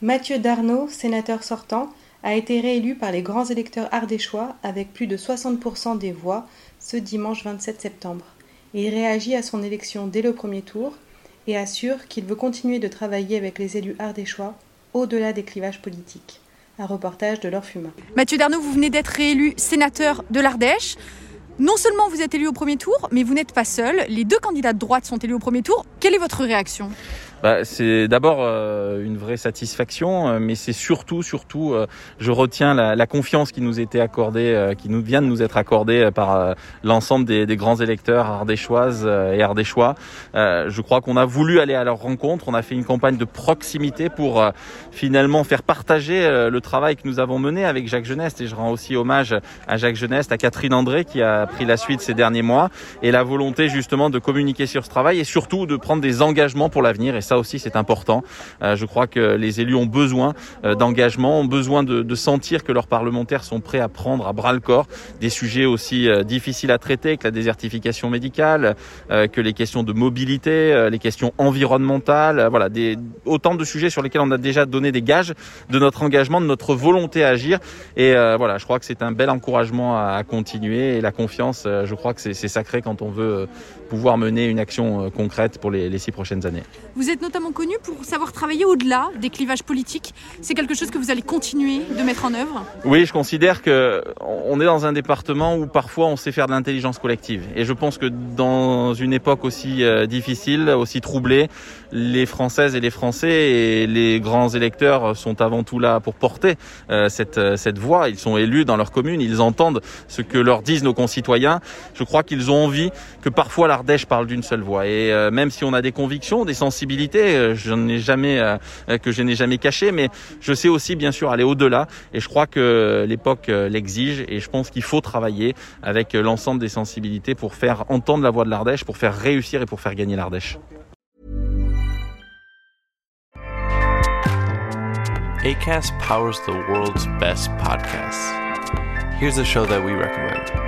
Mathieu Darnaud, sénateur sortant, a été réélu par les grands électeurs ardéchois avec plus de 60% des voix ce dimanche 27 septembre. Il réagit à son élection dès le premier tour et assure qu'il veut continuer de travailler avec les élus ardéchois au-delà des clivages politiques. Un reportage de Fumain. Mathieu Darnaud, vous venez d'être réélu sénateur de l'Ardèche. Non seulement vous êtes élu au premier tour, mais vous n'êtes pas seul. Les deux candidats de droite sont élus au premier tour. Quelle est votre réaction? Bah, c'est d'abord euh, une vraie satisfaction, euh, mais c'est surtout, surtout, euh, je retiens la, la, confiance qui nous était accordée, qui nous vient de nous être accordée par l'ensemble des, des, grands électeurs ardéchoises et ardéchois. je crois qu'on a voulu aller à leur rencontre. On a fait une campagne de proximité pour finalement faire partager le travail que nous avons mené avec Jacques Geneste. Et je rends aussi hommage à Jacques Geneste, à Catherine André qui a pris la suite ces derniers mois, et la volonté justement de communiquer sur ce travail et surtout de prendre des engagements pour l'avenir. Ça aussi c'est important. Euh, je crois que les élus ont besoin euh, d'engagement, ont besoin de, sentir que leurs parlementaires sont prêts à prendre à bras le corps des sujets aussi euh, difficiles à traiter que la désertification médicale, que les questions de mobilité, les questions environnementales, voilà, autant de sujets sur lesquels on a déjà donné des gages de notre engagement, de notre volonté à agir. Et voilà, je crois que c'est un bel encouragement à, continuer et la confiance, je crois que c'est sacré quand on veut pouvoir mener une action concrète pour les, six prochaines années. Notamment connu pour savoir travailler au-delà des clivages politiques. C'est quelque chose que vous allez continuer de mettre en œuvre Oui, je considère que on est dans un département où parfois on sait faire de l'intelligence collective. Et je pense que dans une époque aussi euh, difficile, aussi troublée, les Françaises et les Français et les grands électeurs sont avant tout là pour porter euh, cette, euh, cette voix. Ils sont élus dans leur commune, ils entendent ce que leur disent nos concitoyens. Je crois qu'ils ont envie que parfois l'Ardèche parle d'une seule voix. Et même si on a des convictions, des sensibilités, je n'ai jamais que je n'ai jamais caché, mais je sais aussi bien sûr aller au-delà. Et je crois que l'époque l'exige. Et je pense qu'il faut travailler avec l'ensemble des sensibilités pour faire entendre la voix de l'Ardèche, pour faire réussir et pour faire gagner l'Ardèche. Powers the world's best podcasts. Here's a show that we recommend.